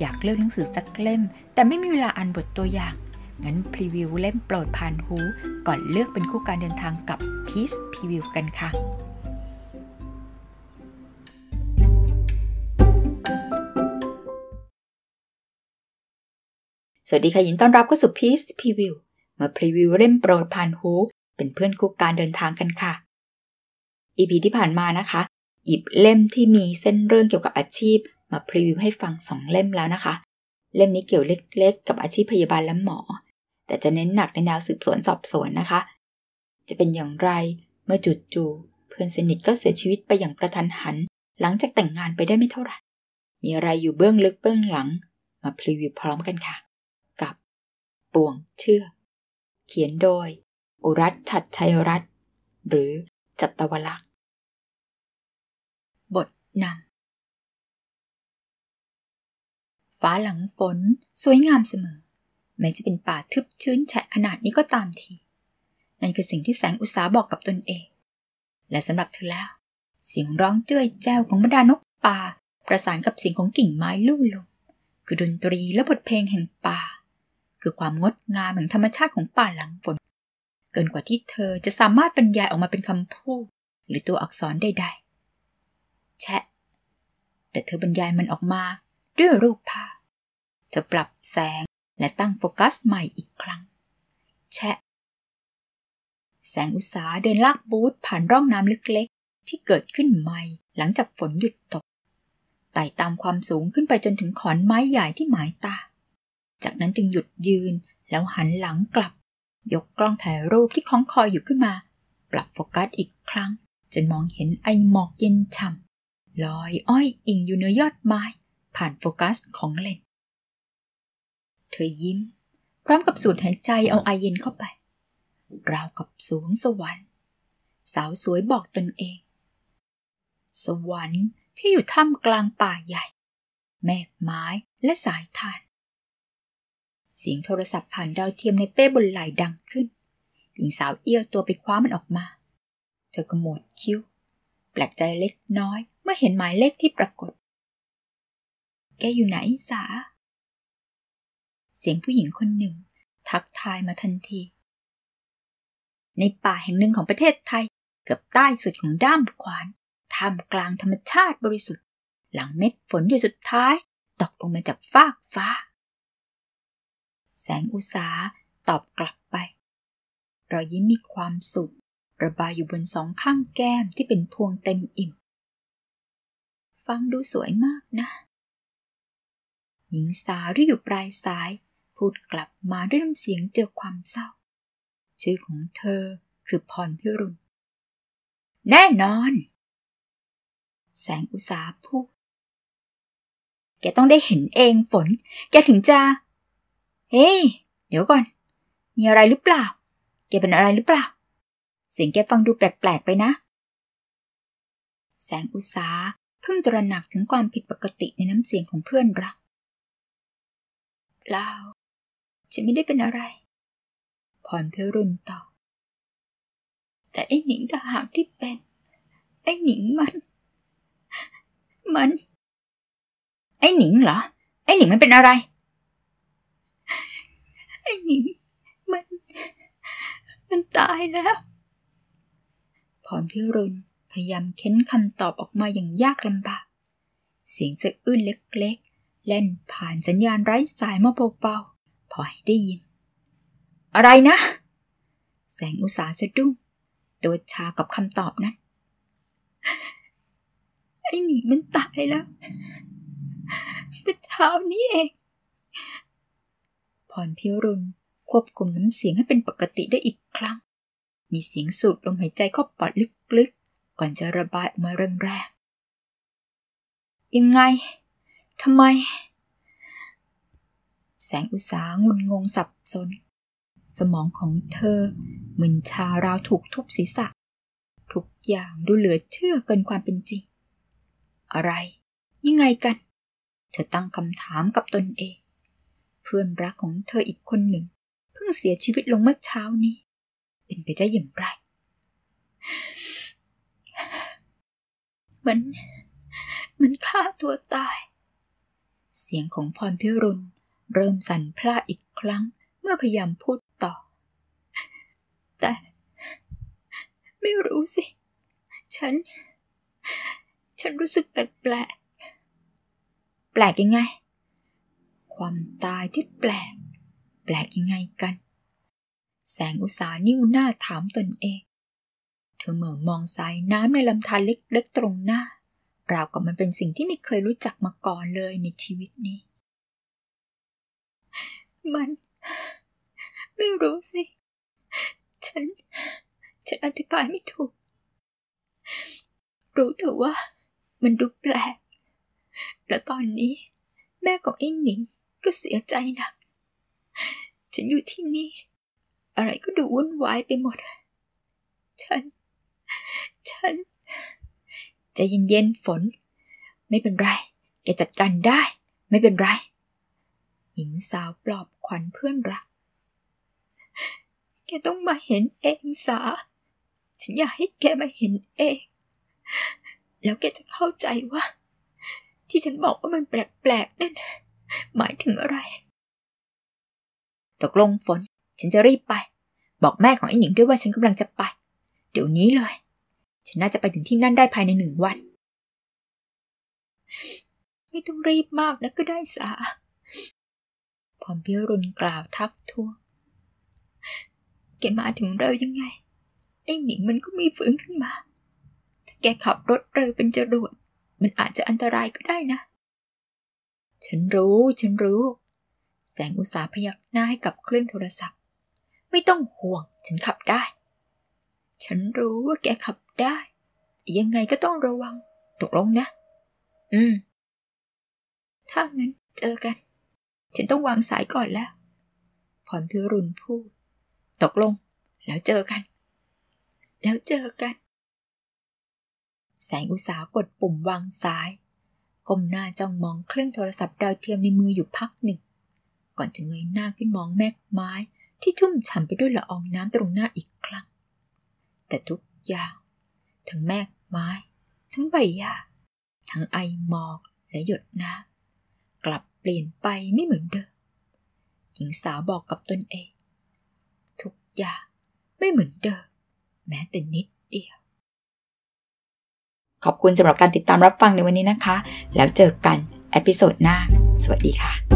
อยากเลือกหนังสือสักเล่ม แต่ไม่มีเวลาอ่านบทตัวอย่าง งั้นพรีวิวเล่มโปรดผ่านหู ก่อนเลือกเป็นคู่การเดินทางกับ Peace Preview กันค่ะสวัสดีค่ะยินต้อนรับเข้าสู่ Peace Preview มาพรีวิวเล่มโปรดผ่านหู เป็นเพื่อนคู่การเดินทางกันค่ะ EP ที่ผ่านมานะคะ หยิบเล่มที่มีเส้นเรื่องเกี่ยวกับอาชีพ มาพรีวิวให้ฟังสองเล่มแล้วนะคะ เล่มนี้เกี่ยวเล็กๆ กับอาชีพพยาบาลและหมอ แต่จะเน้นหนักในแนวสืบสวนสอบสวนนะคะ จะเป็นอย่างไรเมื่อจู่ๆเพื่อนสนิทก็เสียชีวิตไปอย่างกระทันหัน หลังจากแต่งงานไปได้ไม่เท่าไหร่มีอะไรอยู่เบื้องลึกเบื้องหลัง มาพรีวิวพร้อมกันค่ะ กับป่วงเชื่อ เขียนโดย อุรัตชัดชัยรัตน์หรือจัตวลักษ์บทน ฟ้าหลังฝน สวยงามเสมอ แม้จะเป็นป่าทึบชื้นแฉะขนาดนี้ก็ตามที นั่นคือสิ่งที่แสงอุตสาบอกกับตนเอง และสำหรับเธอแล้ว เสียงร้องเจ้ยแจ้วของบรรดานกป่า ประสานกับเสียงของกิ่งไม้ลู่ลมคือดนตรีและบทเพลงแห่งป่า คือความงดงามแห่งธรรมชาติของป่าหลังฝน เกินกว่าที่เธอจะสามารถบรรยายออกมาเป็นคำพูด หรือตัวอักษรใดๆ แชะ แต่เธอบรรยายมันออกมา ด้วยรูปภาพ เธอปรับแสงและตั้งโฟกัสใหม่อีกครั้ง แชะ แสงอุตสาเดินลากบูธผ่านร่องน้ำเล็กๆ ที่เกิดขึ้นใหม่หลังจากฝนหยุดตก ไต่ตามความสูงขึ้นไปจนถึงขอนไม้ใหญ่ที่หมายตา จากนั้นจึงหยุดยืนแล้วหันหลังกลับ ยกกล้องถ่ายรูปที่คล้องคออยู่ขึ้นมา ปรับโฟกัสอีกครั้งจนมองเห็นไอหมอกเย็นฉ่ำลอยอ้อยอิงอยู่เหนือยอดไม้ ผ่านโฟกัสของเลนเธอยิ้ม พร้อมกับสูดหายใจเอาไอเย็นเข้าไป ราวกับสวงสวรรค์สาวสวยบอกตนเอง สวรรค์ที่อยู่ท่ามกลางป่าใหญ่ แมกไม้และสายทาน เสียงโทรศัพท์ผ่านดาวเทียมในเป้บนไหล่ดังขึ้น หญิงสาวเอี้ยวตัวไปคว้ามันออกมา เธอขมดคิ้ว แปลกใจเล็กน้อยเมื่อเห็นหมายเลขที่ปรากฏ แกอยู่ไหนสา เสียงผู้หญิงคนหนึ่ง ทักทายมาทันที ในป่าแห่งหนึ่งของประเทศไทยเกือบใต้สุดของด้ามขวาน ท่ามกลางธรรมชาติบริสุทธิ์ หลังเม็ดฝนหยดสุดท้าย ตกลงมาจากฟากฟ้า แสงอุสาตอบกลับไป รอยยิ้มมีความสุข ระบายอยู่บนสองข้างแก้มที่เป็นพวงเต็มอิ่ม ฟังดูสวยมากนะ หญิงสาวที่อยู่ปลายสาย พูดกลับมาด้วยน้ำเสียงเจอความเศร้า ชื่อของเธอคือพรพิรุณ แน่นอน แสงอุตสาพูด แกต้องได้เห็นเองฝน แกถึงจะ เฮ้ย เดี๋ยวก่อน มีอะไรหรือเปล่า แกเป็นอะไรหรือเปล่า เสียงแกฟังดูแปลกๆไปนะ แสงอุตสาเพิ่งตระหนักถึงความผิดปกติในน้ำเสียงของเพื่อนรัก เปล่าฉันไม่ได้เป็นอะไร พรเพรุนตอบ แต่ไอ้หนิงทหารที่เป็น ไอ้หนิงมัน มัน ไอ้หนิงเหรอ ไอ้หนิงมันเป็นอะไร ไอ้หนิง มัน มันตายแล้ว พรพิรุณพยายามเค้นคำตอบออกมาอย่างยากลำบาก เสียงสะอื้นเล็ก เล่นผ่านสัญญาณไร้สายมาเบาๆพอให้ได้ยิน อะไรนะ แสงอุตสาสะดุ้งตัวชากับคำตอบนั้น ไอ้หนิงมันตายแล้วเมื่อเช้านี้เองพรพิรุณควบคุมน้ำเสียงให้เป็นปกติได้อีกครั้ง มีเสียงสูดลมหายใจเข้าปอดลึกๆ ก่อนจะระบายออกมาแรงๆยังไง ทำไม แสงอุตสาหงุนงงสับสน สมองของเธอมึนชาราวถูกทุบศีรษะ ทุกอย่างดูเหลือเชื่อเกินความเป็นจริง อะไร ยังไงกัน เธอตั้งคำถามกับตนเอง เพื่อนรักของเธออีกคนหนึ่ง เพิ่งเสียชีวิตลงเมื่อเช้านี้ เป็นไปได้อย่างไรเหมือนเหมือนฆ่าตัวตาย เสียงของพรพิรุณ เริ่มสั่นพร่าอีกครั้งเมื่อพยายามพูดต่อ แต่ ไม่รู้สิ ฉัน ฉันรู้สึกแปลกแปลกแปลกยังไง ความตายที่แปลก แปลกยังไงกัน แสงอุตสานิ้วหน้าถามตนเอง เธอเหม่อมองสายน้ำในลำธารเล็กๆตรงหน้า ราวกับมันเป็นสิ่งที่ไม่เคยรู้จักมาก่อนเลยในชีวิตนี้ มัน ไม่รู้สิ ฉัน ฉันอธิบายไม่ถูก รู้แต่ว่ามันดูแปลก แล้วตอนนี้ แม่ของไอ้หนิงก็เสียใจหนัก ฉันอยู่ที่นี่ อะไรก็ดูวุ่นวายไปหมด ฉัน ฉัน ใจเย็นๆฝน ไม่เป็นไร แกจัดการได้ ไม่เป็นไร หญิงสาวปลอบขวัญเพื่อนรัก แกต้องมาเห็นเองสา ฉันอยากให้แกมาเห็นเอง แล้วแกจะเข้าใจว่า ที่ฉันบอกว่ามันแปลกๆนั่นหมายถึงอะไร ตกลงฝน ฉันจะรีบไป บอกแม่ของไอ้หนิงด้วยว่าฉันกำลังจะไป เดี๋ยวนี้เลย ฉันน่าจะไปถึงที่นั่นได้ภายในหนึ่งวัน ไม่ต้องรีบมากนะก็ได้สาพรพิรุณกล่าวทักท้วงแกมาถึงเร็วยังไง ไอ้หนิงมันก็มีฝืนขึ้นมา ถ้าแกขับรถเร็วเป็นจรวด มันอาจจะอันตรายก็ได้นะ ฉันรู้ ฉันรู้ แสงอุตสาพยักหน้าให้กับเครื่องโทรศัพท์ ไม่ต้องห่วง ฉันขับได้ ฉันรู้ว่าแกขับ ได้ ยังไงก็ต้องระวังตกลงนะ อืม ถ้างั้นเจอกัน ฉันต้องวางสายก่อนแล้วพรพิรุณพูด ตกลง แล้วเจอกัน แล้วเจอกัน แสงอุตสาหกดปุ่มวางสายก้มหน้าจ้องมองเครื่องโทรศัพท์ดาวเทียมในมืออยู่พักหนึ่ง ก่อนจะเงยหน้าขึ้นมองแม่ไม้ที่ชุ่มฉ่ำไปด้วยละอองน้ำตรงหน้าอีกครั้ง แต่ทุกอย่าง ทั้งแมกไม้ ทั้งใบหญ้าทั้งไอหมอกและหยดน้ำกลับเปลี่ยนไปไม่เหมือนเดิม หญิงสาวบอกกับตนเอง ทุกอย่างไม่เหมือนเดิม แม้แต่นิดเดียว ขอบคุณสำหรับการติดตามรับฟังในวันนี้นะคะ แล้วเจอกัน episode หน้า สวัสดีค่ะ